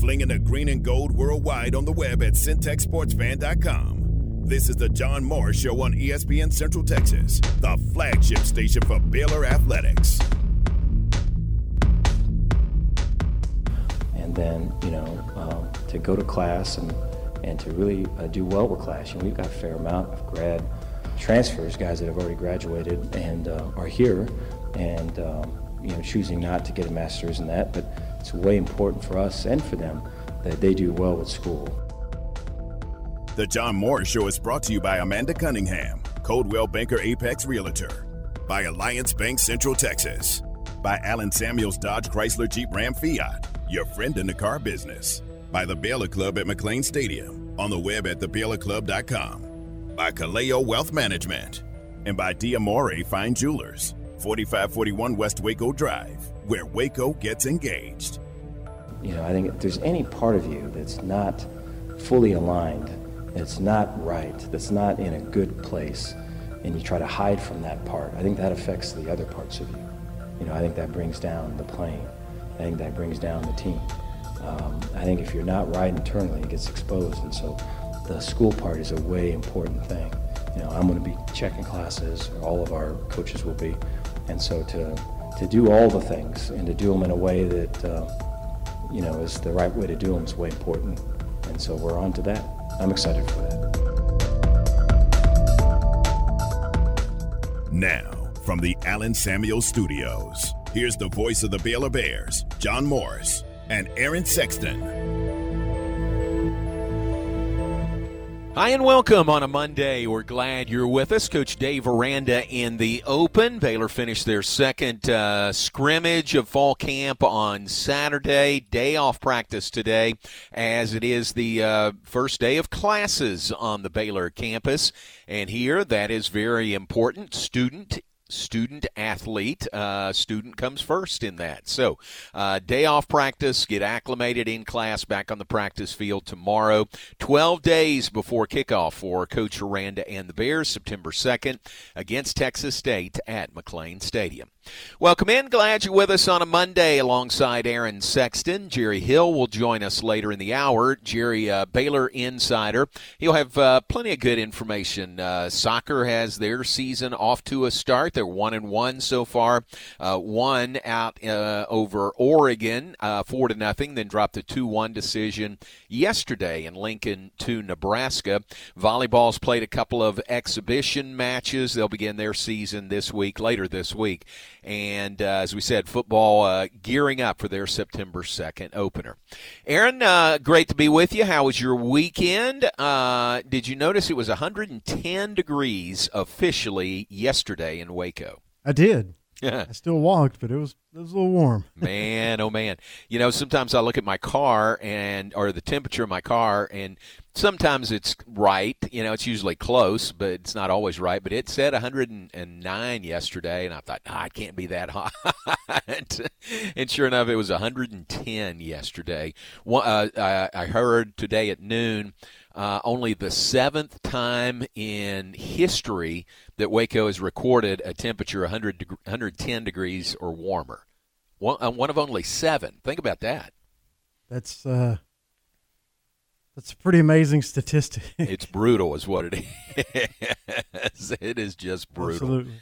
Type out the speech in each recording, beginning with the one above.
flinging the green and gold worldwide on the web at syntechsportsfan.com. This is the John Morris Show on ESPN Central Texas, the flagship station for Baylor Athletics. And then, you know, um, to go to class and, and to really uh, do well with class. And we've got a fair amount of grad transfers, guys that have already graduated and uh, are here, and um, you know, choosing not to get a master's in that. But it's way important for us and for them that they do well with school. The John Morris Show is brought to you by Amanda Cunningham, Coldwell Banker Apex Realtor, by Alliance Bank Central Texas, by Allen Samuels Dodge Chrysler Jeep Ram Fiat, your friend in the car business, by the Baylor Club at McLane Stadium, on the web at thebaylorclub.com by Kaleo Wealth Management, and by Diamore Fine Jewelers, 4541 West Waco Drive, where Waco gets engaged. You know, I think if there's any part of you that's not fully aligned, that's not right, that's not in a good place, and you try to hide from that part, I think that affects the other parts of you. You know, I think that brings down the plane. I think that brings down the team. Um, I think if you're not right internally, it gets exposed, and so the school part is a way important thing. You know, I'm going to be checking classes, all of our coaches will be, and so to to do all the things and to do them in a way that uh, you know is the right way to do them is way important. And so we're on to that. I'm excited for that. Now, from the Allen Samuel Studios, here's the voice of the Baylor Bears, John Morris, and Aaron Sexton. Hi and welcome on a Monday. We're glad you're with us. Coach Dave Aranda in the open. Baylor finished their second uh, scrimmage of fall camp on Saturday. Day off practice today, as it is the uh, first day of classes on the Baylor campus. And here, that is very important. Student student athlete. Uh, student comes first in that. So, uh, day off practice, get acclimated in class, back on the practice field tomorrow. 12 days before kickoff for Coach Aranda and the Bears, September 2nd against Texas State at McLane Stadium. Welcome in. Glad you're with us on a Monday alongside Aaron Sexton. Jerry Hill will join us later in the hour. Jerry, uh, Baylor insider. He'll have uh, plenty of good information. Uh, soccer has their season off to a start. They're one and one so far. Uh, one out uh, over Oregon, uh, four to nothing. Then dropped a two-one decision yesterday in Lincoln to Nebraska. Volleyball's played a couple of exhibition matches. They'll begin their season this week, later this week. And uh, as we said, football uh, gearing up for their September 2nd opener. Aaron, uh, great to be with you. How was your weekend? Uh, did you notice it was 110 degrees officially yesterday in Waco? I did. Yeah. I still walked, but it was it was a little warm. man, oh man. You know, sometimes I look at my car and or the temperature of my car and sometimes it's right. You know, it's usually close, but it's not always right. But it said 109 yesterday, and I thought, oh, it can't be that hot. and sure enough, it was 110 yesterday. Uh, I heard today at noon. Uh, only the seventh time in history that Waco has recorded a temperature 100 110 degrees or warmer. One, uh, one of only seven. Think about that. That's uh, that's a pretty amazing statistic. it's brutal, is what it is. it is just brutal. Absolutely.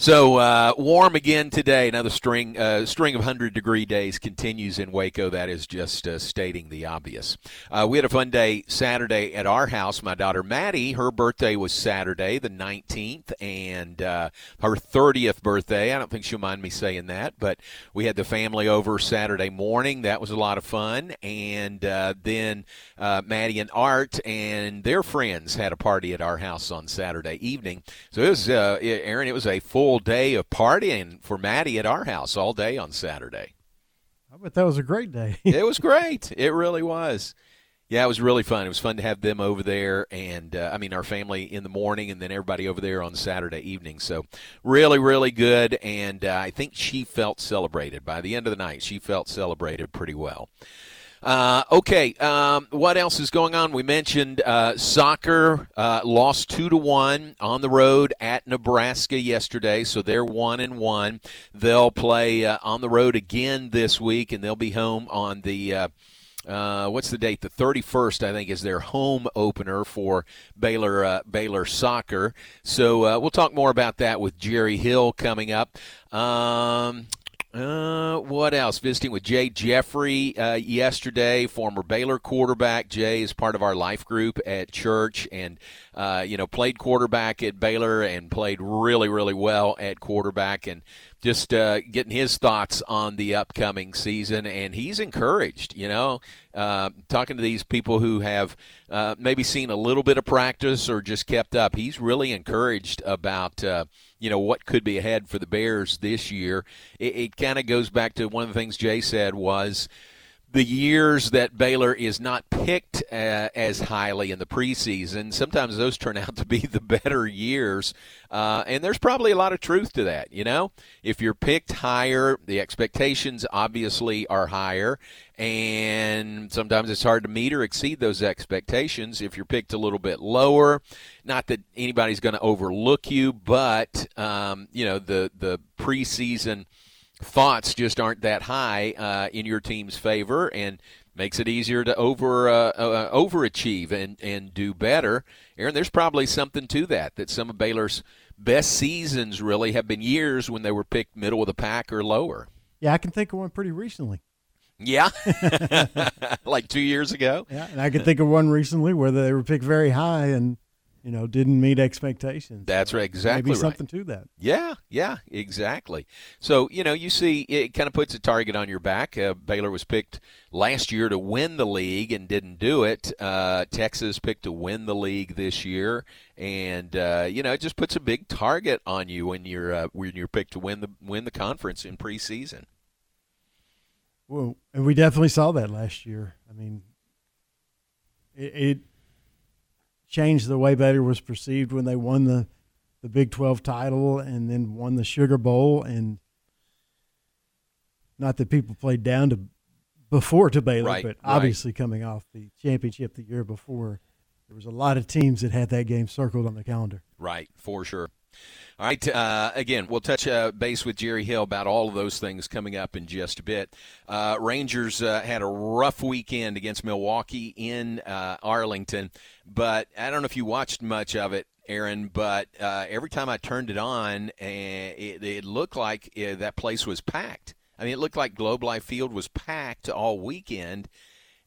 So uh, warm again today. Another string uh, string of hundred degree days continues in Waco. That is just uh, stating the obvious. Uh, we had a fun day Saturday at our house. My daughter Maddie, her birthday was Saturday the nineteenth, and uh, her thirtieth birthday. I don't think she'll mind me saying that, but we had the family over Saturday morning. That was a lot of fun, and uh, then Maddie and Art and their friends had a party at our house on Saturday evening. So it was Aaron. It was a full full day of partying for Maddie at our house all day on Saturday. I bet that was a great day. it was great. It really was. Yeah, it was really fun. It was fun to have them over there, and uh, I mean our family in the morning, and then everybody over there on Saturday evening. So really, really good, and uh, I think she felt celebrated by the end of the night. She felt celebrated pretty well. Uh, okay, um, what else is going on? We mentioned uh, soccer uh, lost two to one on the road at Nebraska yesterday, so they're one and one. They'll play uh, on the road again this week, and they'll be home on the. Uh, uh, what's the date? The 31st, I think, is their home opener for Baylor uh, Baylor soccer. So uh, we'll talk more about that with Jerry Hill coming up. Um, uh, what else? Visiting with Jay Jeffrey uh, yesterday, former Baylor quarterback. Jay is part of our life group at church, and uh, you know played quarterback at Baylor and played really, really well at quarterback, and just uh, getting his thoughts on the upcoming season. And he's encouraged. You know, uh, talking to these people who have uh, maybe seen a little bit of practice or just kept up. He's really encouraged about you know what could be ahead for the Bears this year. It, it kind of goes back to one of the things Jay said was the years that Baylor is not picked uh, as highly in the preseason, sometimes those turn out to be the better years. Uh, and there's probably a lot of truth to that. You know, if you're picked higher, the expectations obviously are higher. And sometimes it's hard to meet or exceed those expectations if you're picked a little bit lower. Not that anybody's going to overlook you, but, um, you know, the, the preseason – thoughts just aren't that high uh, in your team's favor and makes it easier to over uh, uh, overachieve and, and do better. Aaron, there's probably something to that, that some of Baylor's best seasons really have been years when they were picked middle of the pack or lower. Yeah, I can think of one pretty recently. Yeah, like two years ago. Yeah, and I can think of one recently where they were picked very high and you know, didn't meet expectations. That's right, exactly. Maybe right. something to that. Yeah, yeah, exactly. So you know, you see, it kind of puts a target on your back. Uh, Baylor was picked last year to win the league and didn't do it. Uh, Texas picked to win the league this year, and uh, you know, it just puts a big target on you when you're uh, when you're picked to win the win the conference in preseason. Well, and we definitely saw that last year. I mean, it, it changed the way Baylor was perceived when they won the the Big 12 title and then won the Sugar Bowl and not that people played down to before to Baylor, right, but obviously right. coming off the championship the year before, there was a lot of teams that had that game circled on the calendar. Right, for sure. All right. Uh, again, we'll touch uh, base with Jerry Hill about all of those things coming up in just a bit. Uh, Rangers uh, had a rough weekend against Milwaukee in uh, Arlington, but I don't know if you watched much of it. Aaron, but uh, every time I turned it on, it, it looked like that place was packed. I mean, it looked like Globe Life Field was packed all weekend.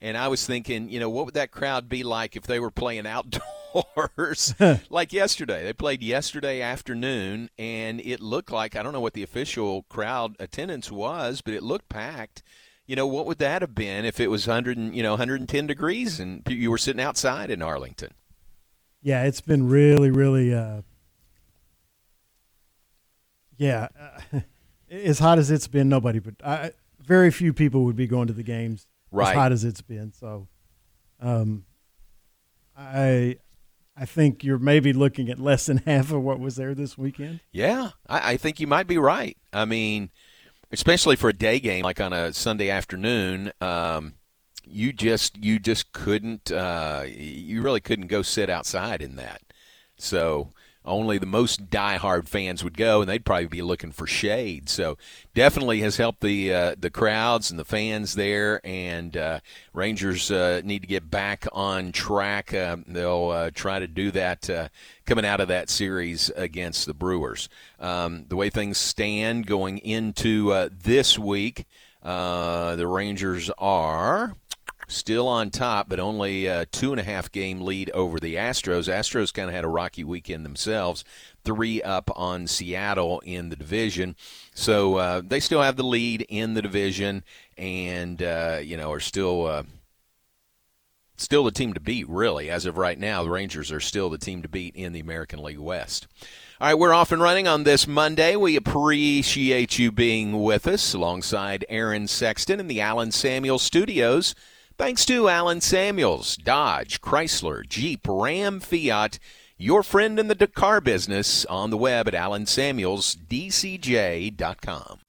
And I was thinking, you know, what would that crowd be like if they were playing outdoors? like yesterday. They played yesterday afternoon, and it looked like I don't know what the official crowd attendance was, but it looked packed. You know, what would that have been if it was 100 and, you know 110 degrees and you were sitting outside in Arlington? Yeah, it's been really, really, uh, yeah, uh, as hot as it's been. Nobody, but I, very few people would be going to the games right. as hot as it's been. So, um, I I think you're maybe looking at less than half of what was there this weekend. Yeah, I, I think you might be right. I mean, especially for a day game like on a Sunday afternoon, um, you just you just couldn't uh, you really couldn't go sit outside in that. So only the most die-hard fans would go, and they'd probably be looking for shade. So definitely has helped the uh, the crowds and the fans there. And uh, Rangers uh, need to get back on track. Uh, they'll uh, try to do that uh, coming out of that series against the Brewers. Um, the way things stand going into this week, the Rangers are still on top, but only a two and a half game lead over the Astros. Astros kind of had a rocky weekend themselves, three up on Seattle in the division. So uh, they still have the lead in the division, and uh, you know are still. Uh, still the team to beat, really. As of right now, the Rangers are still the team to beat in the American League West. All right, we're off and running on this Monday. We appreciate you being with us alongside Aaron Sexton in the Allen Samuel Studios. Thanks to Allen Samuels, Dodge, Chrysler, Jeep, Ram, Fiat, your friend in the car business on the web at allensamuelsdcj.com.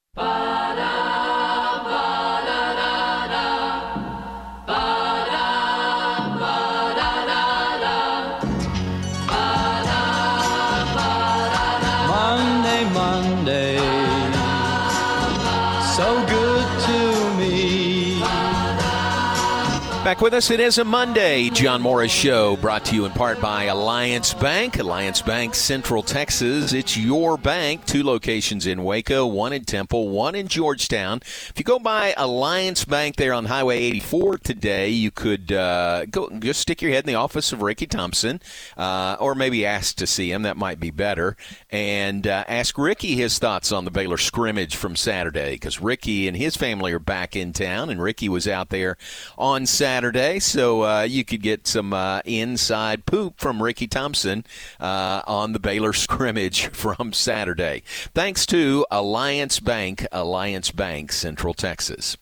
Back with us, it is a Monday. John Morris Show brought to you in part by Alliance Bank. Alliance Bank, Central Texas. It's your bank. Two locations in Waco, one in Temple, one in Georgetown. If you go by Alliance Bank there on Highway 84 today, you could uh, go just stick your head in the office of Ricky Thompson, uh, or maybe ask to see him. That might be better. And uh, ask Ricky his thoughts on the Baylor scrimmage from Saturday, because Ricky and his family are back in town, and Ricky was out there on Saturday. Saturday, so uh, you could get some uh, inside poop from Ricky Thompson uh, on the Baylor scrimmage from Saturday. Thanks to Alliance Bank, Alliance Bank, Central Texas.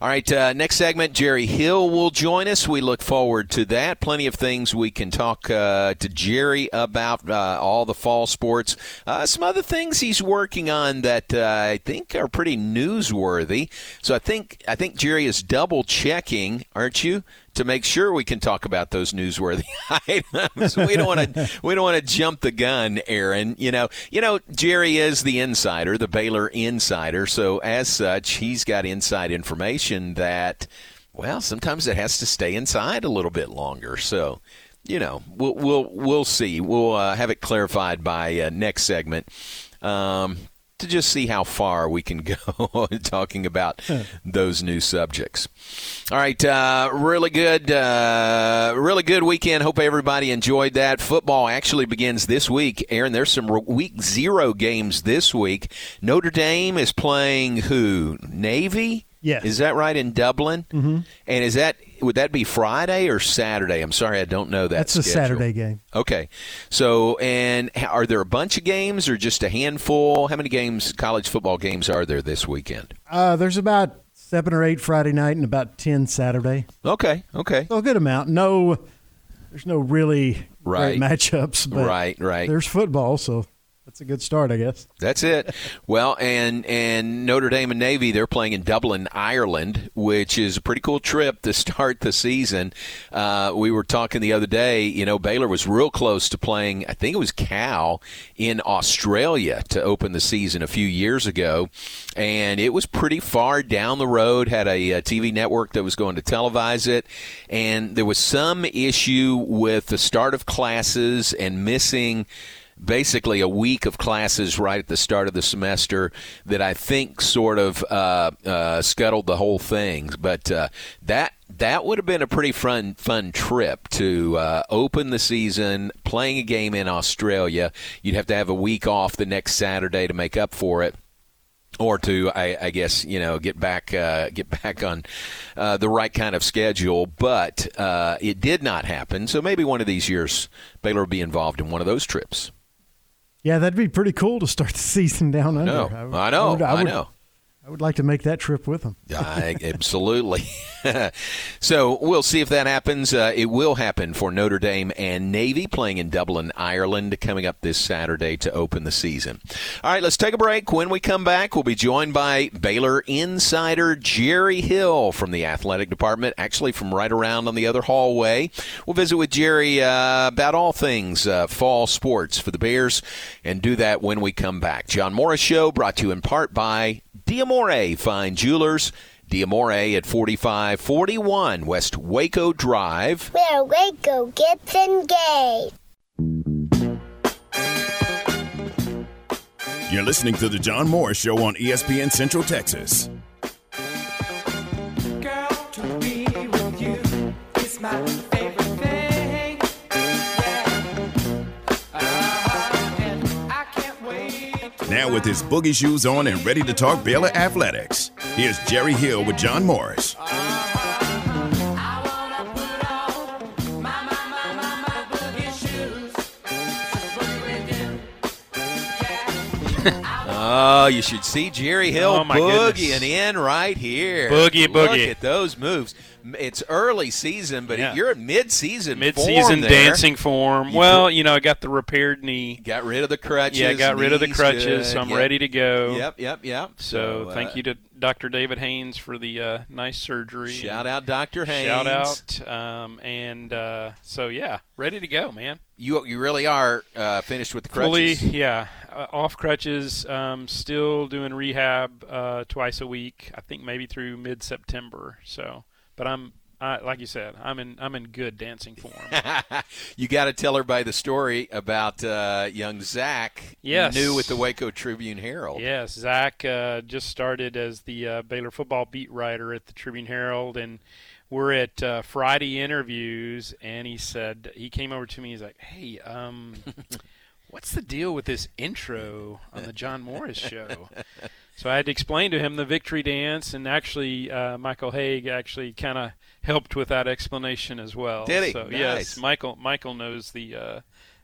All right, uh, next segment, Jerry Hill will join us. We look forward to that. Plenty of things we can talk uh, to Jerry about, uh, all the fall sports. some other things he's working on that I think are pretty newsworthy. So I think I think Jerry is double checking, aren't you? To make sure we can talk about those newsworthy items. we don't want to we don't want to jump the gun, Aaron. You know, you know Jerry is the insider, the Baylor insider. So as such, he's got inside information that well, sometimes it has to stay inside a little bit longer. So you know, we'll we'll we'll see. We'll uh, have it clarified by uh, next segment. Um, to just see how far we can go talking about those new subjects. All right, uh, really good, uh, really good weekend. Hope everybody enjoyed that. Football actually begins this week. Aaron, there's some week zero games this week. Notre Dame is playing who? Navy. Yes. Is that right in Dublin? Mm-hmm. And is that would that be Friday or Saturday? I'm sorry, I don't know that. That's schedule. a Saturday game. Okay. So, and are there a bunch of games or just a handful? How many games, college football games, are there this weekend? Uh, there's about seven or eight Friday night and about ten Saturday. Okay. Okay. So a good amount. No, there's no really right. great matchups, but right, right. There's football, so that's a good start, I guess. That's it. well, and and Notre Dame and Navy they're playing in Dublin, Ireland, which is a pretty cool trip to start the season. Uh, we were talking the other day. You know, Baylor was real close to playing. I think it was Cal in Australia to open the season a few years ago, and it was pretty far down the road. Had a, a TV network that was going to televise it, and there was some issue with the start of classes and missing basically a week of classes right at the start of the semester that I think sort of uh, uh, scuttled the whole thing. But uh, that that would have been a pretty fun fun trip to uh, open the season playing a game in Australia. You'd have to have a week off the next Saturday to make up for it or to I, I, guess you know get back uh, get back on uh, the right kind of schedule. But uh, it did not happen. So maybe one of these years Baylor will be involved in one of those trips. Yeah, that'd be pretty cool to start the season down under. I, would, I know, I, would, I, would, I know. I would like to make that trip with them. I, absolutely. so we'll see if that happens. Uh, it will happen for Notre Dame and Navy playing in Dublin, Ireland, coming up this Saturday to open the season. All right, let's take a break. When we come back, we'll be joined by Baylor insider Jerry Hill from the athletic department, actually from right around on the other hallway. We'll visit with Jerry uh, about all things uh, fall sports for the Bears and do that when we come back. John Morris Show brought to you in part by Diamore Fine Jewelers. Diamore at 4541 West Waco Drive. Where Waco gets engaged. You're listening to The John Moore Show on ESPN Central Texas. Now, with his boogie shoes on and ready to talk Baylor athletics, here's Jerry Hill with John Morris. Oh, you should see Jerry Hill Oh, my boogieing goodness. in right here. Boogie, boogie. Look boogie. at those moves. It's early season, but Yeah. you're in mid-season. Mid-season form dancing form. You well, you know, I got the repaired knee. Got rid of the crutches. Yeah, got rid of the crutches, good. so I'm Yep. ready to go. Yep, yep, yep. So, uh, thank you to Dr. David Haynes for the uh, nice surgery. Shout out, Doctor Haynes. Shout out. Um, and uh, so, yeah, ready to go, man. You you really are uh, finished with the Fully, crutches. yeah, uh, off crutches. Um, still doing rehab uh, twice a week. I think maybe through mid-September. So, but I'm I, like you said, I'm in I'm in good dancing form. you got to tell everybody the story about uh, young Zach. Yes. new with the Waco Tribune Herald. Yes, Zach uh, just started as the uh, Baylor football beat writer at the Tribune Herald, and we're at uh, Friday interviews, and he said he came over to me. He's like, "Hey, um, what's the deal with this intro on the John Morris show?" So I had to explain to him the victory dance, and actually, uh, Michael Haig actually kind of helped with that explanation as well. Did he? So Nice. yes, Michael Michael knows the uh,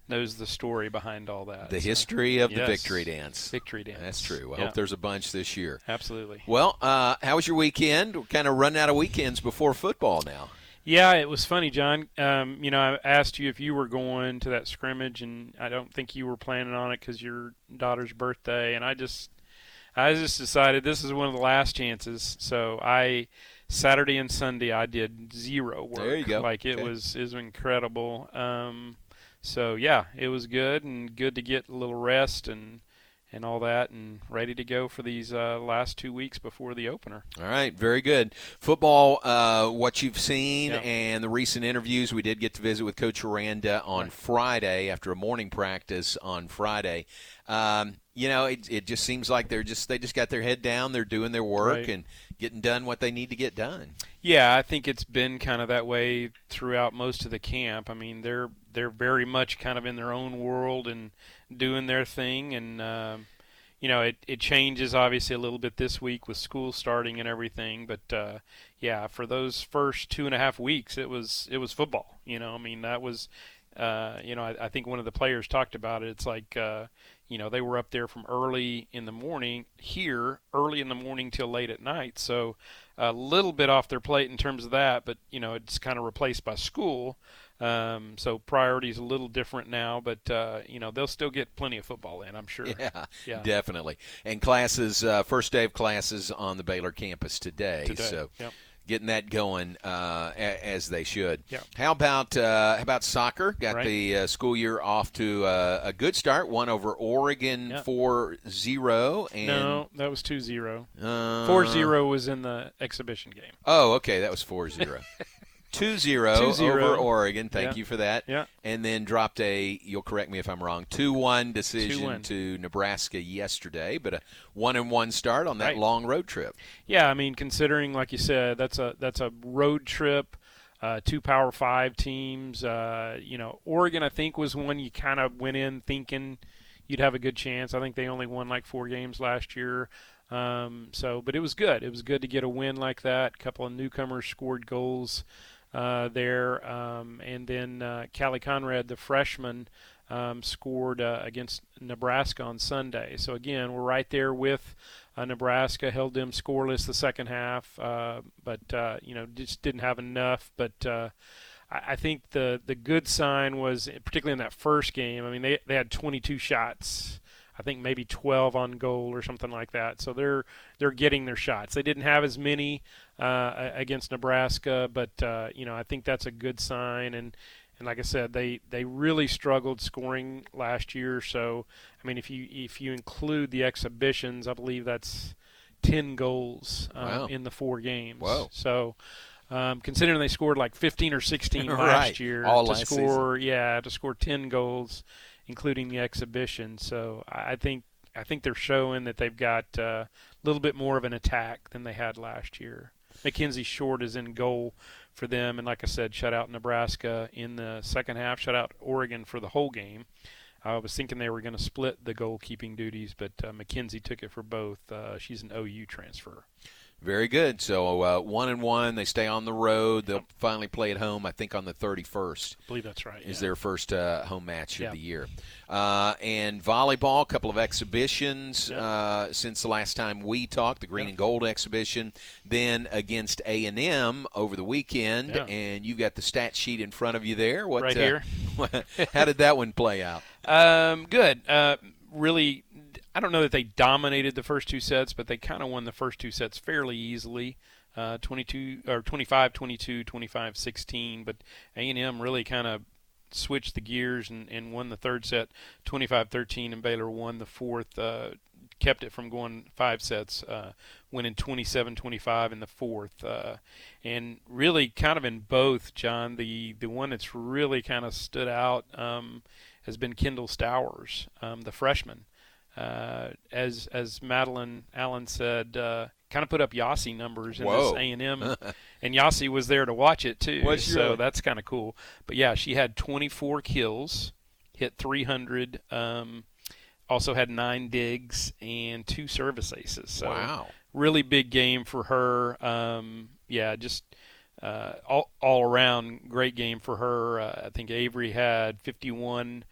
knows the story behind all that. The So, history of the victory dance. Victory dance. That's true. I Yeah. hope there's a bunch this year. Absolutely. Well, uh, how was your weekend? We're kind of running out of weekends before football now. Yeah, it was funny, John. Um, you know, I asked you if you were going to that scrimmage, and I don't think you were planning on it because your daughter's birthday. And I just, I just decided this is one of the last chances. So I, Saturday and Sunday, I did zero work. There you go. Like it Okay. was, it was incredible. Um, so yeah, it was good and good to get a little rest and and all that, and ready to go for these uh, last two weeks before the opener. All right, very good. Football, uh, what you've seen Yeah. and the recent interviews. We did get to visit with Coach Aranda on Right. Friday after a morning practice on Friday. Um, you know, it, it just seems like they're just they just got their head down. They're doing their work Right. and getting done what they need to get done. Yeah, I think it's been kind of that way throughout most of the camp. I mean, they're they're very much kind of in their own world and doing their thing, and um, you know, it it changes obviously a little bit this week with school starting and everything. But uh, yeah, for those first two and a half weeks, it was it was football. You know, I mean, that was. Uh, you know, I, I think one of the players talked about it. It's like, uh, you know, they were up there from early in the morning here, early in the morning till late at night. So, a little bit off their plate in terms of that, but you know it's kind of replaced by school. Um, so priorities a little different now, but uh, you know they'll still get plenty of football in, I'm sure. Yeah, Yeah. definitely. And classes, uh, first day of classes on the Baylor campus today. Today, So yep. getting that going uh, a- as they should. Yeah. How about uh, how about soccer? Got Right. the uh, school year off to uh, a good start. One over Oregon Yeah. 4-0. And, No, that was 2-0. Uh, 4-0 was in the exhibition game. Oh, okay, that was 4-0. 2-0 2-0. over Oregon. Thank Yeah. you for that. Yeah. And then dropped a, you'll correct me if I'm wrong, 2-1 decision 2-1. to Nebraska yesterday, but a 1 and 1 start on that Right. long road trip. Yeah, I mean, considering like you said, that's a that's a road trip. Uh, two Power Five teams. Uh, you know, Oregon, I think, was one you kind of went in thinking you'd have a good chance. I think they only won like four games last year. Um, so, but it was good. It was good to get a win like that. A couple of newcomers scored goals uh, there, um, and then uh, Callie Conrad, the freshman, um, scored uh, against Nebraska on Sunday. So again, we're right there with uh, Nebraska. Held them scoreless the second half, uh, but uh, you know just didn't have enough. But uh, I, I think the the good sign was particularly in that first game. I mean, they they had 22 shots. I think maybe 12 on goal or something like that. So they're they're getting their shots. They didn't have as many uh, against Nebraska, but uh, you know I think that's a good sign. And and like I said, they they really struggled scoring last year. So I mean, if you if you include the exhibitions, I believe that's 10 goals um, Wow. in the four games. Whoa. So. Um, considering they scored like 15 or 16 last Right. year, All to last score, yeah, to score 10 goals, including the exhibition. So I think I think they're showing that they've got uh, a little bit more of an attack than they had last year. Mackenzie Short is in goal for them, and like I said, shut out Nebraska in the second half, shut out Oregon for the whole game. I was thinking they were going to split the goalkeeping duties, but uh, Mackenzie took it for both. Uh, she's an OU transfer. Very good. So uh, one and one, they stay on the road. They'll finally play at home. I think on the thirty first I believe that's right. is yeah. their first uh, home match Yeah. of the year. Uh, and volleyball, a couple of exhibitions Yeah. uh, since the last time we talked. The green and gold exhibition, then against A and M over the weekend. And you've got the stat sheet in front of you there. What Right uh, here. how did that one play out? Um, good. Uh, really, I don't know that they dominated the first two sets, but they kind of won the first two sets fairly easily. Uh, 22 or 25 22 25 16 but A&M really kind of switched the gears and, and won the third set 25 13 and Baylor won the fourth uh, kept it from going five sets, uh, winning 27-25 in the fourth, uh, and really kind of in both. John, the the one that's really kind of stood out um, has been Kendall Stowers, um, the freshman. Uh, as as Madeline Allen said, uh, kind of put up Yossi numbers in Whoa. this A and M, and Yossi was there to watch it too. She so really? that's kind of cool. But yeah, she had 24 kills, hit 300. Um, also had nine digs and two service aces. So wow. really big game for her. Um, yeah, just uh, all all around great game for her. Uh, I think Avery had 51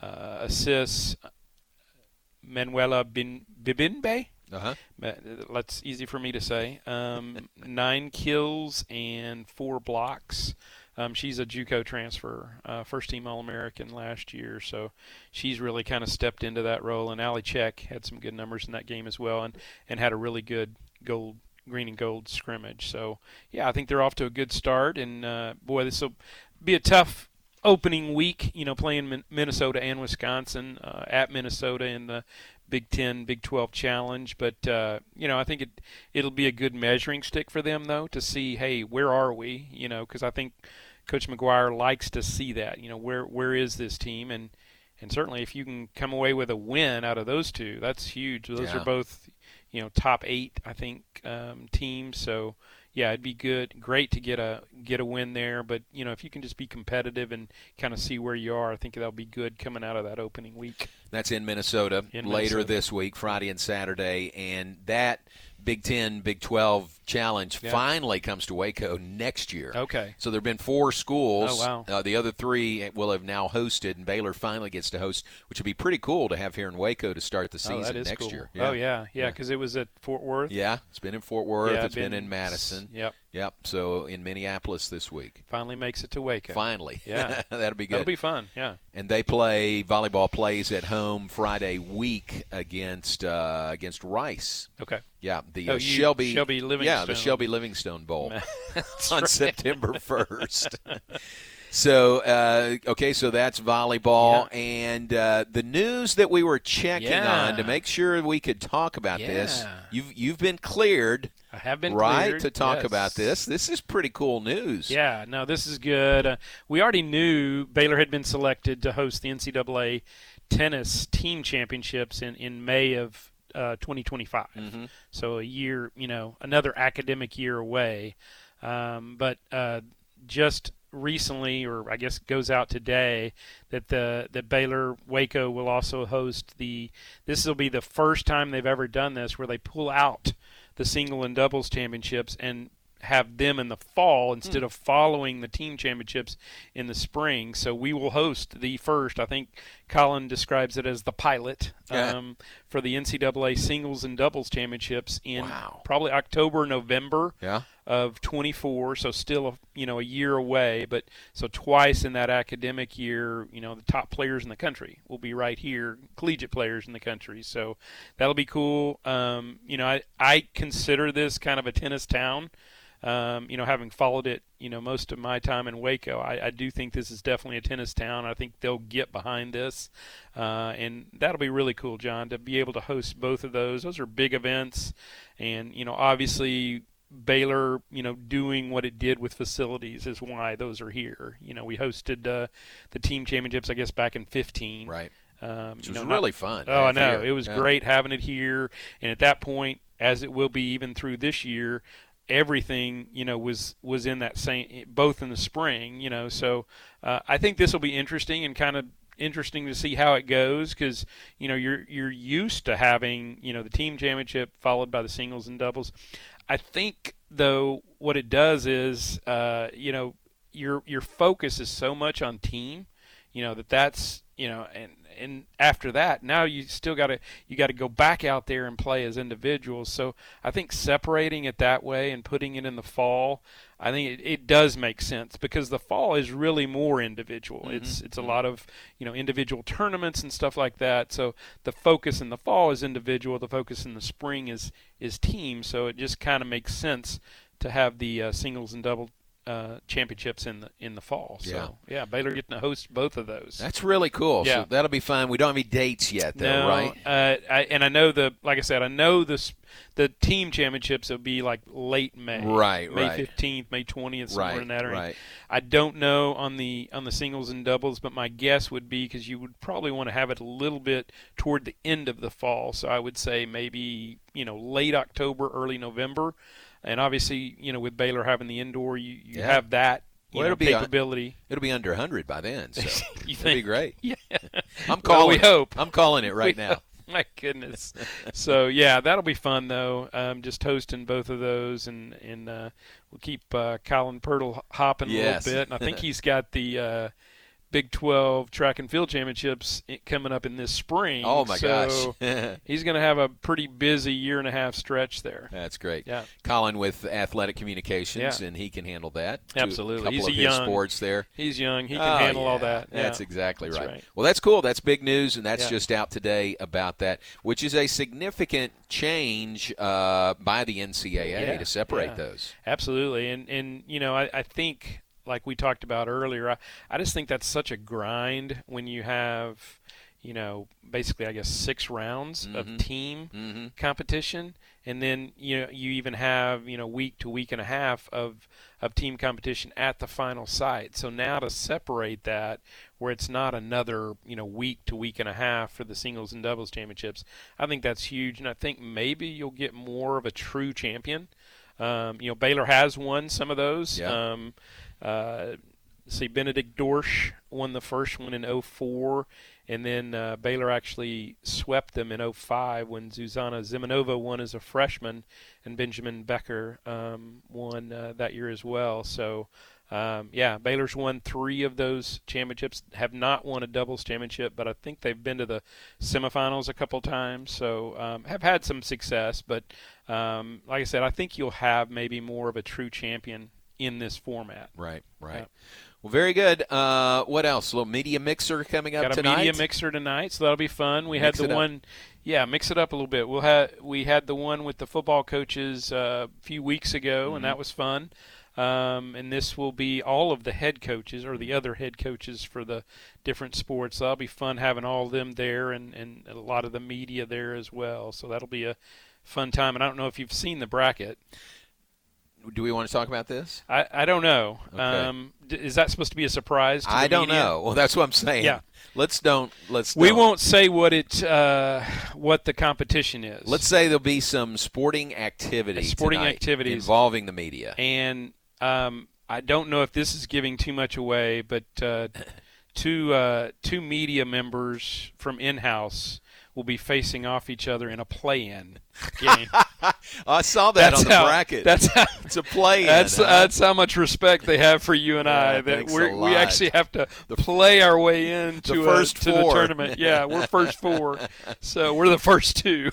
uh, assists. Manuela Bin Bibinbe. Uh-huh. That's easy for me to say. Um, nine kills and four blocks. Um, she's a JUCO transfer, uh, first team All American last year, so she's really kind of stepped into that role. And Allie Sczech had some good numbers in that game as well, and and had a really good gold, green and gold scrimmage. So yeah, I think they're off to a good start. And uh, boy, this will be a tough opening week. You know, playing Min- Minnesota and Wisconsin uh, at Minnesota in the Big Ten, Big Twelve Challenge. But uh, you know, I think it it'll be a good measuring stick for them though to see, hey, where are we? You know, because I think Coach McGuire likes to see that. You know, where where is this team? And and certainly if you can come away with a win out of those two, that's huge. Those Yeah. are both you know top eight, I think, um, teams. So yeah, it'd be good, great to get a get a win there. But you know, if you can just be competitive and kind of see where you are, I think that'll be good coming out of that opening week. That's in Minnesota In later Minnesota. this week, Friday and Saturday, and that Big Ten, Big Twelve challenge Yeah. finally comes to Waco next year. Okay. So there have been four schools. Oh, wow. Uh, the other three will have now hosted, and Baylor finally gets to host, which would be pretty cool to have here in Waco to start the season oh, next cool. year. Oh yeah, yeah, because it was at Fort Worth. Yeah, it's been in Fort Worth. Yeah, it's been, in Madison. Yep. Yep. So in Minneapolis this week. Finally makes it to Waco. Finally. Yeah. That'll be good. That'll be fun. Yeah. and they play volleyball plays at home Friday week against uh, against Rice. Okay. Yeah, the Oh, uh, Shelby Shelby Yeah, the Shelby Livingstone Bowl on right. September first. so uh, okay, so that's volleyball, and uh, the news that we were checking Yeah. on to make sure we could talk about this, you've, you've been cleared, I have been right, cleared, to talk yes. about this. This is pretty cool news. Yeah, no, this is good. Uh, we already knew Baylor had been selected to host the NCAA tennis team championships in, in May of uh, 2025. Mm-hmm. So a year, you know, another academic year away. Um, but uh, just recently, or I guess goes out today, that the that Baylor Waco will also host the. This will be the first time they've ever done this, where they pull out the single and doubles championships and have them in the fall instead of following the team championships in the spring. So we will host the first. I think Colin describes it as the pilot Yeah. um, for the NCAA singles and doubles championships in Wow. probably October, November Yeah. of 24. So still, a, you know, a year away. But so twice in that academic year, you know, the top players in the country will be right here, collegiate players in the country. So that'll be cool. Um, you know, I I consider this kind of a tennis town. Um, you know, having followed it, you know, most of my time in Waco, I, I do think this is definitely a tennis town. I think they'll get behind this, uh, and that'll be really cool, John, to be able to host both of those. Those are big events, and you know, obviously Baylor, you know, doing what it did with facilities is why those are here. You know, we hosted uh, the team championships, I guess, back in 15. Right. Um, Which you was know, not- really fun. Oh, I know. It was Yeah. great having it here. And at that point, as it will be even through this year, everything you know was was in that same both in the spring. You know, so uh, I think this will be interesting and kind of interesting to see how it goes because you know you're you're used to having you know the team championship followed by the singles and doubles. I think though what it does is uh, you know your your focus is so much on team you know that that's you know and and after that now you still got to you got to go back out there and play as individuals. So i think separating it that way and putting it in the fall i think it, it does make sense because the fall is really more individual. It's it's a lot of you know individual tournaments and stuff like that. So the focus in the fall is individual the focus in the spring is is team. So it just kind of makes sense to have the uh, singles and double uh, championships in the in the fall. So Yeah. yeah, Baylor getting to host both of those. That's really cool. Yeah. So that'll be fun. We don't have any dates yet, though, no, right? Uh, I, and I know the like I said, I know this the team championships will be like late May, Right, May right. fifteenth, May twentieth, somewhere Right, in that area. right. I don't know on the on the singles and doubles, but my guess would be because you would probably want to have it a little bit toward the end of the fall. So I would say maybe you know late October, early November, and obviously you know with Baylor having the indoor, you, you Yeah. have that you Well, know, it'll be capability. It'll be under 100 by then, so it'll be great. Yeah. I'm Well, calling. we it. hope. I'm calling it right We now. hope. My goodness. so yeah, that'll be fun though. Um, just hosting both of those, and and uh, we'll keep uh, Colin Pirtle hopping Yes. a little bit. And I think he's got the uh, Big 12 track and field championships coming up in this spring. Oh my so gosh. he's going to have a pretty busy year and a half stretch there. That's great. Yeah. Colin with athletic communications, Yeah. and he can handle that. Absolutely. couple He's of young- sports there. He's young. He can Oh, handle all yeah. that. That's Yeah. exactly That's right. right. Well, that's cool. That's big news, and that's just out today about that, which is a significant change uh, by the NCAA to separate those. Absolutely, and and you know I, I think like we talked about earlier, I, I just think that's such a grind when you have you know basically I guess six rounds Mhm. of team Mm-hmm. competition, and then you know you even have you know week to week and a half of of team competition at the final site. So now to separate that, where it's not another you know week to week and a half for the singles and doubles championships, I think that's huge, and I think maybe you'll get more of a true champion. Um, you know, Baylor has won some of those. Yeah. Um, uh, see, Benedikt Dorsch won the first one in 04, and then uh, Baylor actually swept them in 05 when Zuzana Zemenova won as a freshman, and Benjamin Becker um, won uh, that year as well. So, um, yeah, Baylor's won three of those championships. Have not won a doubles championship, but I think they've been to the semifinals a couple times. So, um, have had some success. But um, like I said, I think you'll have maybe more of a true champion in this format. Right, right. Yeah. Well, very good. Uh, what else? A little media mixer coming up Got a tonight. media mixer tonight, so that'll be fun. We Mix had the up. one, yeah, mix it up a little bit. We'll have we had the one with the football coaches uh, a few weeks ago, Mm-hmm. and that was fun. Um, and this will be all of the head coaches or the other head coaches for the different sports. So that'll be fun having all of them there, and and a lot of the media there as well. So that'll be a fun time. And I don't know if you've seen the bracket. Do we want to talk about this? I, I don't know. Okay. Um, d- is that supposed to be a surprise? I don't media? know. Well, that's what I'm saying. Yeah. Let's don't. Let's. We don't. won't say what it uh, what the competition is. Let's say there'll be some sporting activity. Sporting activities. involving the media. and um, I don't know if this is giving too much away, but uh, two uh, two media members from in house will be facing off each other in a play-in game. I saw that on the how, bracket. That's how, it's a play. that's that's how much respect they have for you and Yeah, I. That we're, we actually have to play our way into The a- first to the tournament. Yeah, we're first four, so we're the first two.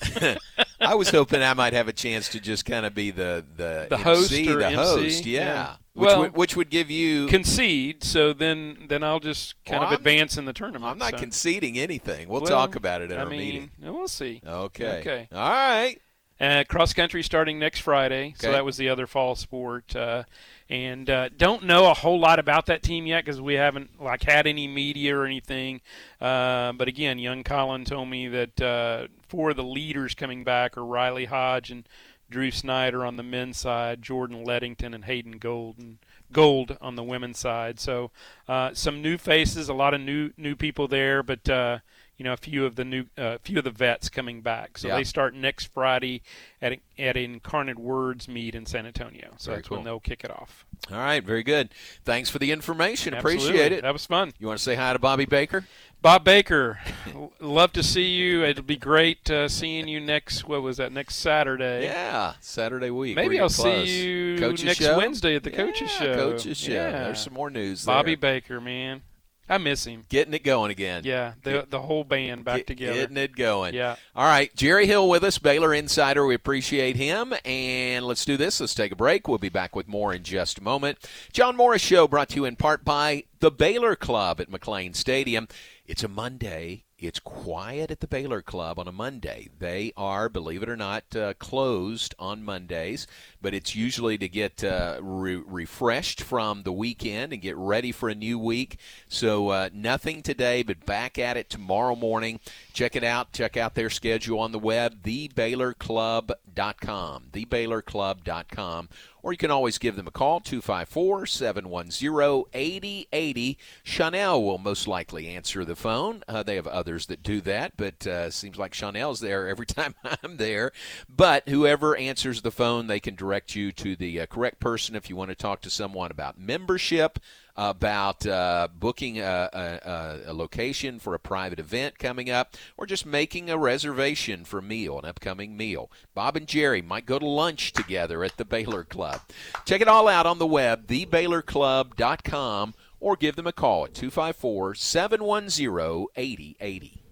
I was hoping I might have a chance to just kind of be the the, The host MC, or the MC, host. Yeah. yeah. Which, Well- would, which would give you. concede, so then then I'll just kind Well, of I'm- advance in the tournament. I'm not so. conceding anything. We'll Well, talk about it at I our mean, meeting. We'll see. Okay. Okay. All right. Uh, cross country starting next Friday, so that was the other fall sport. Uh, and uh, don't know a whole lot about that team yet because we haven't like had any media or anything. Uh, but again, young Colin told me that uh, four of the leaders coming back are Riley Hodge and Drew Snyder on the men's side, Jordan Leddington and Hayden Golden. Gold on the women's side, so uh, some new faces, a lot of new new people there, but uh, you know a few of the new uh, few of the vets coming back. So Yeah. they start next Friday at at Incarnate Words meet in San Antonio. So Very that's cool. when they'll kick it off. All right. Very good. Thanks for the information. Appreciate it. That was fun. You want to say hi to Bobby Baker? Bob Baker, love to see you. It'll be great uh, seeing you next. What was that? Next Saturday. Yeah. Saturday week. Maybe I'll close. see you Coaches next show? Wednesday at the Yeah, coaches show. Coaches show. Yeah. There's some more news. Bobby there. Baker, man, I miss him. Getting it going again. Yeah, the the whole band back Get- together. Getting it going. Yeah. All right, Jerry Hill with us, Baylor Insider. We appreciate him. And let's do this. Let's take a break. We'll be back with more in just a moment. John Morris Show brought to you in part by the Baylor Club at McLane Stadium. It's a Monday. it's quiet at the Baylor Club on a Monday. They are, believe it or not, uh, closed on Mondays, but it's usually to get uh, re- refreshed from the weekend and get ready for a new week. So uh, nothing today, but back at it tomorrow morning. Check it out. Check out their schedule on the web, thebaylorclub.com. Thebaylorclub.com or you can always give them a call 254 710 8080. Chanel will most likely answer the phone. Uh, they have others that do that, but uh, seems like Chanel's there every time I'm there. But whoever answers the phone, they can direct you to the uh, correct person if you want to talk to someone about membership about uh, booking a, a, a, location for a private event coming up, or just making a reservation for a meal, an upcoming meal. Bob and Jerry might go to lunch together at the Baylor Club. Check it all out on the web, thebaylorclub.com, or give them a call at 254 710 8080.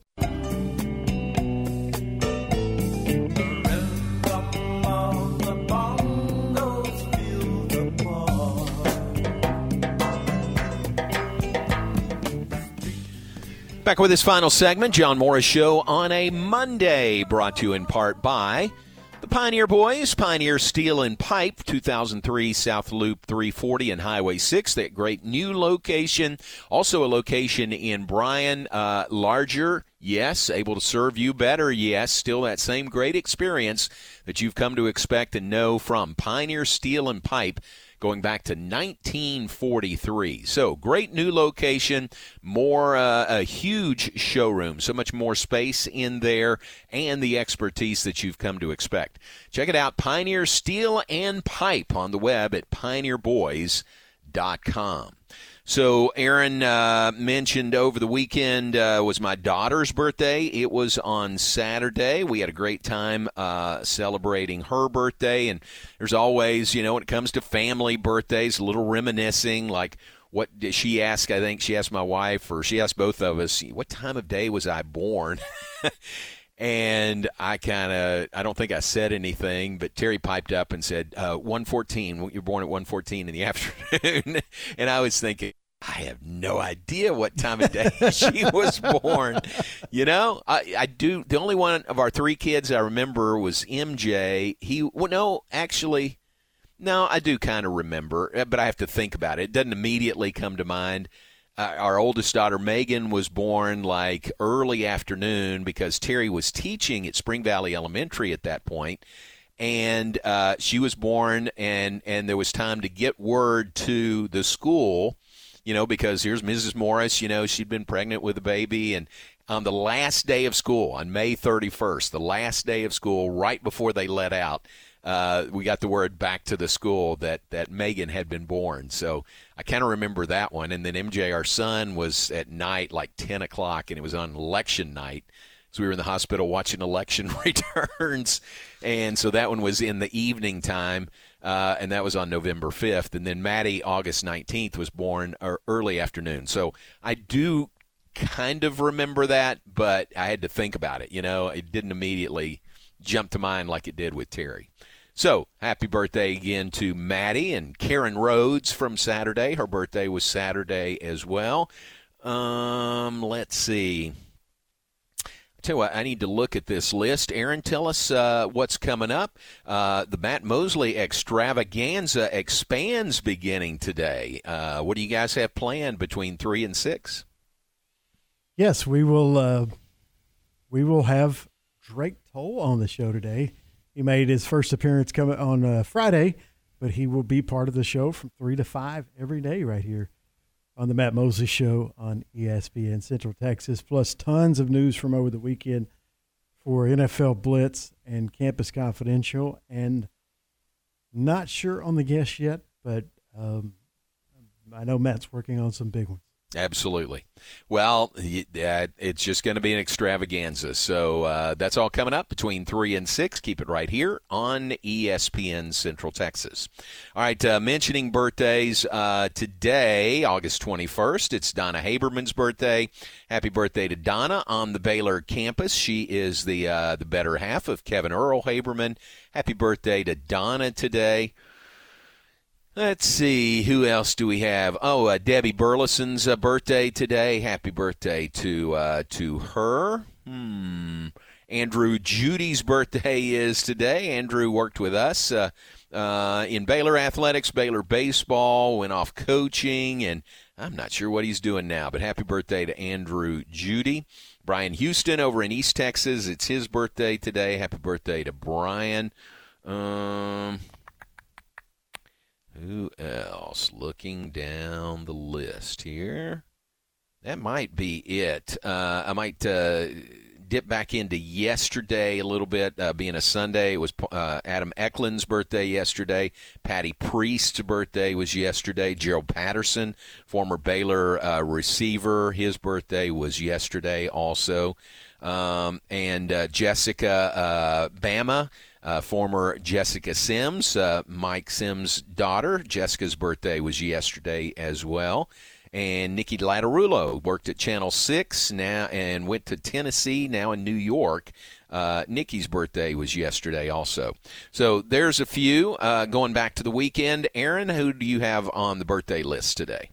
Back with this final segment, John Morris Show on a Monday, brought to you in part by the Pioneer Boys, Pioneer Steel and Pipe, 2003 South Loop 340 and Highway 6. That great new location. Also a location in Bryan, uh, larger, yes. Able to serve you better, yes. Still that same great experience that you've come to expect and know from Pioneer Steel and Pipe going back to 1943. So great new location, more uh, a huge showroom, so much more space in there, and the expertise that you've come to expect. Check it out, Pioneer Steel and Pipe on the web at pioneerboys.com. So, Aaron uh, mentioned over the weekend uh, was my daughter's birthday. It was on Saturday. We had a great time uh, celebrating her birthday. And there's always, you know, when it comes to family birthdays, a little reminiscing, like what did she ask? I think she asked my wife, or she asked both of us, what time of day was I born? and I kind of I don't think I said anything, but Terry piped up and said uh, 114. You're born at 114 in the afternoon, and I was thinking. I have no idea what time of day she was born. You know, I, I do. The only one of our three kids I remember was MJ. He, well, no, actually, no, I do kind of remember, uh, but I have to think about it. It doesn't immediately come to mind uh, our oldest daughter Megan was born like early afternoon because Terry was teaching at Spring Valley Elementary at that point, and uh, she was born, and and there was time to get word to the school, you know, because here's Mrs. Morris, you know, she'd been pregnant with a baby, and on the last day of school, on May 31st, the last day of school, right before they let out uh, we got the word back to the school that, that Megan had been born. So I kind of remember that one. And then MJ, our son, was at night like 10 o'clock, and it was on election night. So we were in the hospital watching election returns. And so that one was in the evening time. Uh, and that was on November 5th. And then Maddie, August 19th, was born early afternoon. So I do kind of remember that, but I had to think about it. You know, it didn't immediately jump to mind like it did with Terry. So, happy birthday again to Maddie and Karen Rhodes from Saturday. Her birthday was Saturday as well. Um, let's see. Tell you what, I need to look at this list. Aaron, tell us uh, what's coming up. Uh, the Matt Mosley extravaganza expands beginning today. Uh, what do you guys have planned between three and six? Yes, we will. Uh, we will have Drake Toll on the show today. He made his first appearance coming on uh, Friday, but he will be part of the show from three to five every day right here on the Matt Mosley Show on ESPN Central Texas. Plus, tons of news from over the weekend for NFL Blitz and Campus Confidential, and not sure on the guests yet, but um, I know Matt's working on some big ones. Absolutely. Well, it's just going to be an extravaganza. So uh, that's all coming up between 3 and 6. Keep it right here on ESPN Central Texas. All right, uh, mentioning birthdays uh, today, August 21st, it's Donna Haberman's birthday. Happy birthday to Donna on the Baylor campus. She is the, uh, the better half of Kevin Earl Haberman. Happy birthday to Donna today. Let's see, who else do we have? Oh, uh, Debbie Burleson's uh, birthday today. Happy birthday to uh, to her. Hmm. Andrew Judy's birthday is today. Andrew worked with us uh, uh, in Baylor athletics, Baylor baseball, went off coaching, and I'm not sure what he's doing now. But happy birthday to Andrew Judy. Brian Houston over in East Texas. It's his birthday today. Happy birthday to Brian. Um, who else? Looking down the list here. That might be it. Uh, I might uh, dip back into yesterday a little bit, uh, being a Sunday. It was uh, Adam Eklund's birthday yesterday. Patty Priest's birthday was yesterday. Gerald Patterson, former Baylor uh, receiver, his birthday was yesterday also. Um, and uh, Jessica Bama. Uh, former Jessica Sims, uh, Mike Sims' daughter. Jessica's birthday was yesterday as well. And Nikki Lattarulo worked at Channel 6 now and went to Tennessee, now in New York. Uh, Nikki's birthday was yesterday also. So there's a few. Uh, going back to the weekend, Aaron, who do you have on the birthday list today?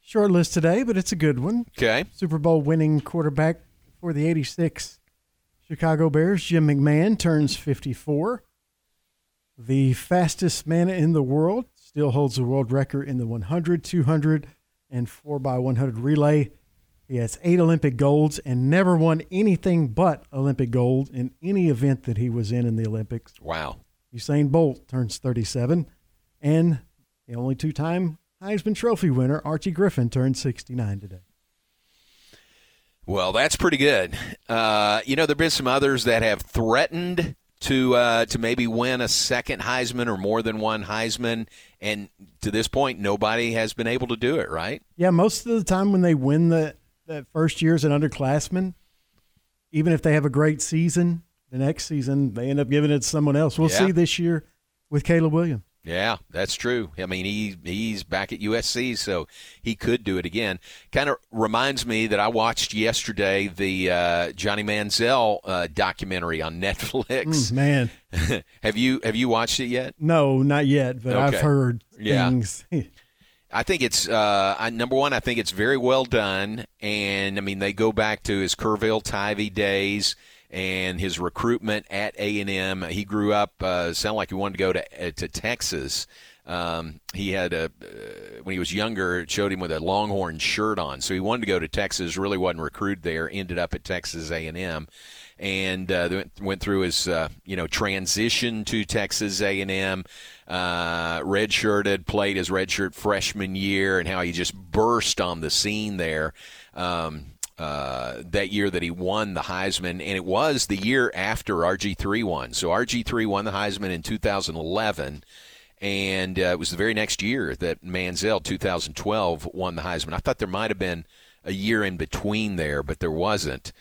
Short list today, but it's a good one. Okay. Super Bowl winning quarterback for the 86 Chicago Bears, Jim McMahon, turns 54. The fastest man in the world still holds the world record in the 100, 200, and 4x100 relay. He has eight Olympic golds and never won anything but Olympic gold in any event that he was in in the Olympics. Wow. Usain Bolt turns 37. And the only two time Heisman Trophy winner, Archie Griffin, turned 69 today. Well, that's pretty good. Uh, you know, there have been some others that have threatened to uh, to maybe win a second Heisman or more than one Heisman, and to this point, nobody has been able to do it. Right? Yeah, most of the time when they win the that first year as an underclassman, even if they have a great season, the next season they end up giving it to someone else. We'll Yeah. see this year with Caleb Williams. Yeah, that's true. I mean, he he's back at USC, so he could do it again. Kind of reminds me that I watched yesterday the uh, Johnny Manziel uh, documentary on Netflix. Mm, man, have you have you watched it yet? no, not yet, but I've Okay. heard Yeah. things. I think it's uh, I, number one. I think it's very well done, and I mean they go back to his Kerrville Tivy days and his recruitment at A and M. He grew up uh, sounded like he wanted to go to uh, to Texas. Um, he had a uh, when he was younger, it showed him with a Longhorn shirt on, so he wanted to go to Texas. Really wasn't recruited there. Ended up at Texas A and uh, went, through his uh, you know transition to Texas A and M. Uh, redshirted, played his redshirt freshman year, and how he just burst on the scene there. Um, uh, that year that he won the Heisman, and it was the year after RG3 won. So RG3 won the Heisman in 2011, and uh, it was the very next year that Manziel, 2012, won the Heisman. I thought there might have been a year in between there, but there wasn't.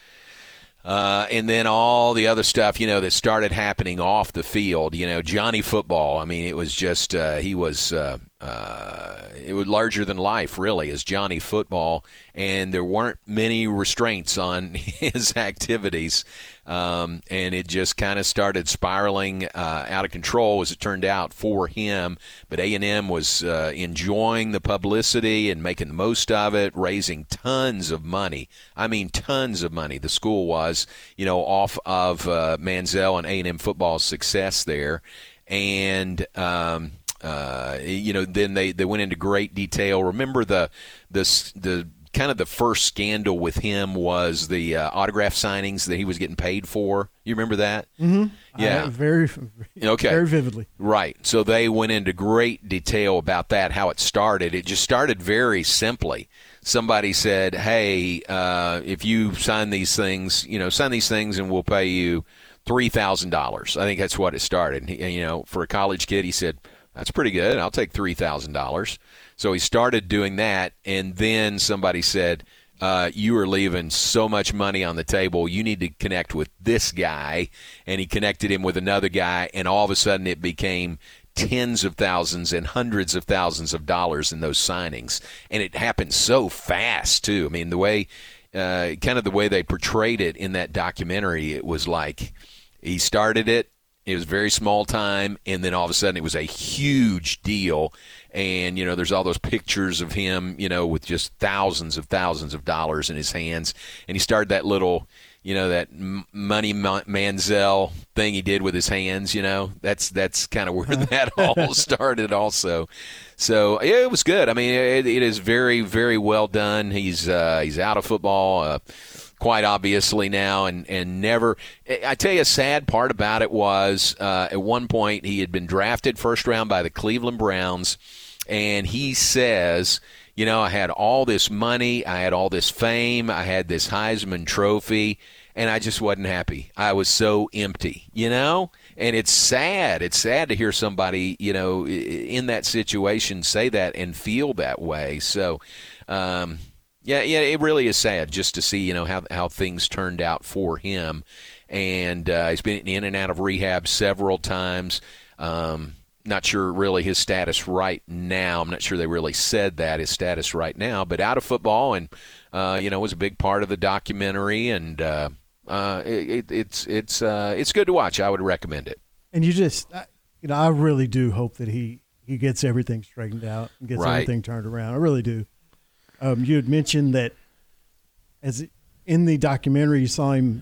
Uh, and then all the other stuff, you know, that started happening off the field. You know, Johnny Football. I mean, it was just uh, he was uh, uh, it was larger than life, really, as Johnny Football, and there weren't many restraints on his activities, um, and it just kind of started spiraling uh, out of control, as it turned out for him. But A and M was uh, enjoying the publicity and making the most of it, raising tons of money. I mean, tons of money. The school was, you know, off of uh, Manziel and A and M football's success there, and. Um, uh, you know, then they, they went into great detail. Remember the the the kind of the first scandal with him was the uh, autograph signings that he was getting paid for. You remember that? Mm-hmm. Yeah. Very, Okay. very vividly. Right. So they went into great detail about that, how it started. It just started very simply. Somebody said, "Hey, uh, if you sign these things, you know, sign these things, and we'll pay you three thousand dollars." I think that's what it started. And he- you know, for a college kid, he said, "That's pretty good. I'll take three thousand dollars." So he started doing that, and then somebody said. Uh, you are leaving so much money on the table. You need to connect with this guy. And he connected him with another guy, and all of a sudden it became tens of thousands and hundreds of thousands of dollars in those signings. And it happened so fast, too. I mean, the way, uh, kind of the way they portrayed it in that documentary, it was like he started it. It was very small time, and then all of a sudden it was a huge deal, and you know there's all those pictures of him you know with just thousands of thousands of dollars in his hands. And he started that little you know that money Ma- manziel thing he did with his hands you know. That's that's kind of where that all started also. So yeah, it was good. I mean it, it is very very well done. He's uh, he's out of football uh, quite obviously now and and never I tell you a sad part about it was uh, at one point he had been drafted first round by the Cleveland Browns and he says you know I had all this money I had all this fame I had this Heisman trophy and I just wasn't happy. I was so empty you know? And it's sad. It's sad to hear somebody you know in that situation say that and feel that way. So um yeah, yeah, it really is sad just to see, you know, how how things turned out for him, and uh, he's been in and out of rehab several times. Um, not sure really his status right now. I'm not sure they really said that his status right now, but out of football, and uh, you know, was a big part of the documentary, and uh, uh, it, it, it's it's uh, it's good to watch. I would recommend it. And you just, I- you know, I really do hope that he he gets everything straightened out and gets Right. everything turned around. I really do. Um, you had mentioned that as in the documentary, you saw him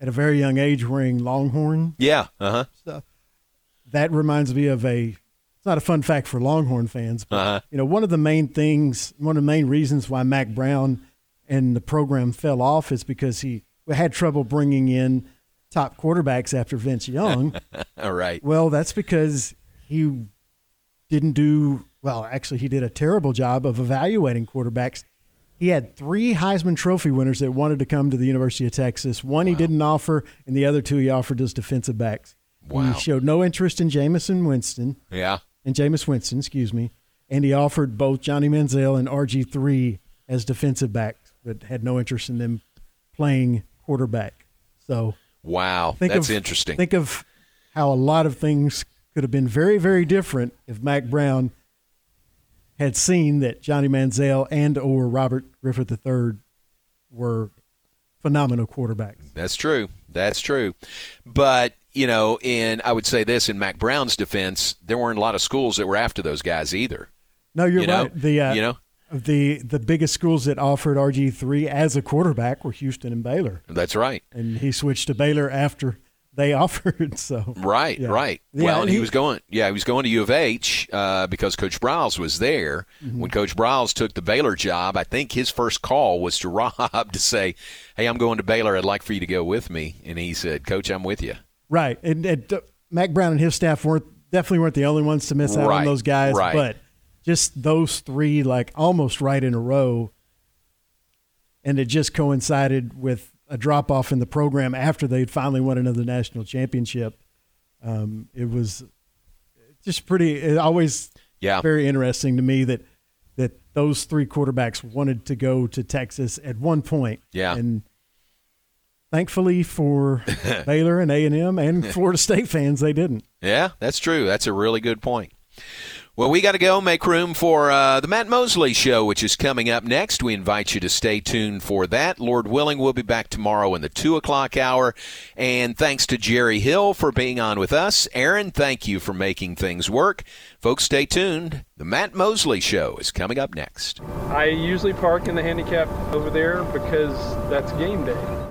at a very young age wearing Longhorn Yeah, uh huh. stuff. That reminds me of a. It's not a fun fact for Longhorn fans, but Uh-huh. you know, one of the main things, one of the main reasons why Mack Brown and the program fell off is because he had trouble bringing in top quarterbacks after Vince Young. All right. Well, that's because he didn't do well. Actually, he did a terrible job of evaluating quarterbacks. He had three Heisman Trophy winners that wanted to come to the University of Texas. One he didn't offer, and the other two he offered as defensive backs. Wow. He showed no interest in Jamison Winston Yeah. and Jameis Winston, excuse me, and he offered both Johnny Manziel and RG three as defensive backs, but had no interest in them playing quarterback. So Wow. Think That's of- interesting. Think of how a lot of things could have been very, very different if Mack Brown had seen that Johnny Manziel and or Robert Griffin III were phenomenal quarterbacks. That's true. That's true. But, you know, in I would say this in Mack Brown's defense, there weren't a lot of schools that were after those guys either. No, you're You know? right. The uh, You know? the the biggest schools that offered RG three as a quarterback were Houston and Baylor, That's right. and he switched to Baylor after they offered. So Right, Yeah. right. Yeah, well, and he, he- was going. Yeah, he was going to U of H uh, because Coach Briles was there. Mm-hmm. When Coach Briles took the Baylor job, I think his first call was to Rob to say, "Hey, I'm going to Baylor. I'd like for you to go with me." And he said, "Coach, I'm with you." Right, and, and uh, Mack Brown and his staff weren't definitely weren't the only ones to miss out Right, on those guys, right. but just those three, like almost right in a row, and it just coincided with a drop off in the program after they'd finally won another national championship. Um, it was just pretty. It always Yeah. very interesting to me that that those three quarterbacks wanted to go to Texas at one point. Yeah. and thankfully for Baylor and A and M and Florida State fans, they didn't. Yeah, that's true. That's a really good point. Well, we got to go make room for uh, the Matt Mosley Show, which is coming up next. We invite you to stay tuned for that. Lord willing, we'll be back tomorrow in the 2 o'clock hour. And thanks to Jerry Hill for being on with us. Aaron, thank you for making things work. Folks, stay tuned. The Matt Mosley Show is coming up next. I usually park in the handicap over there because that's game day.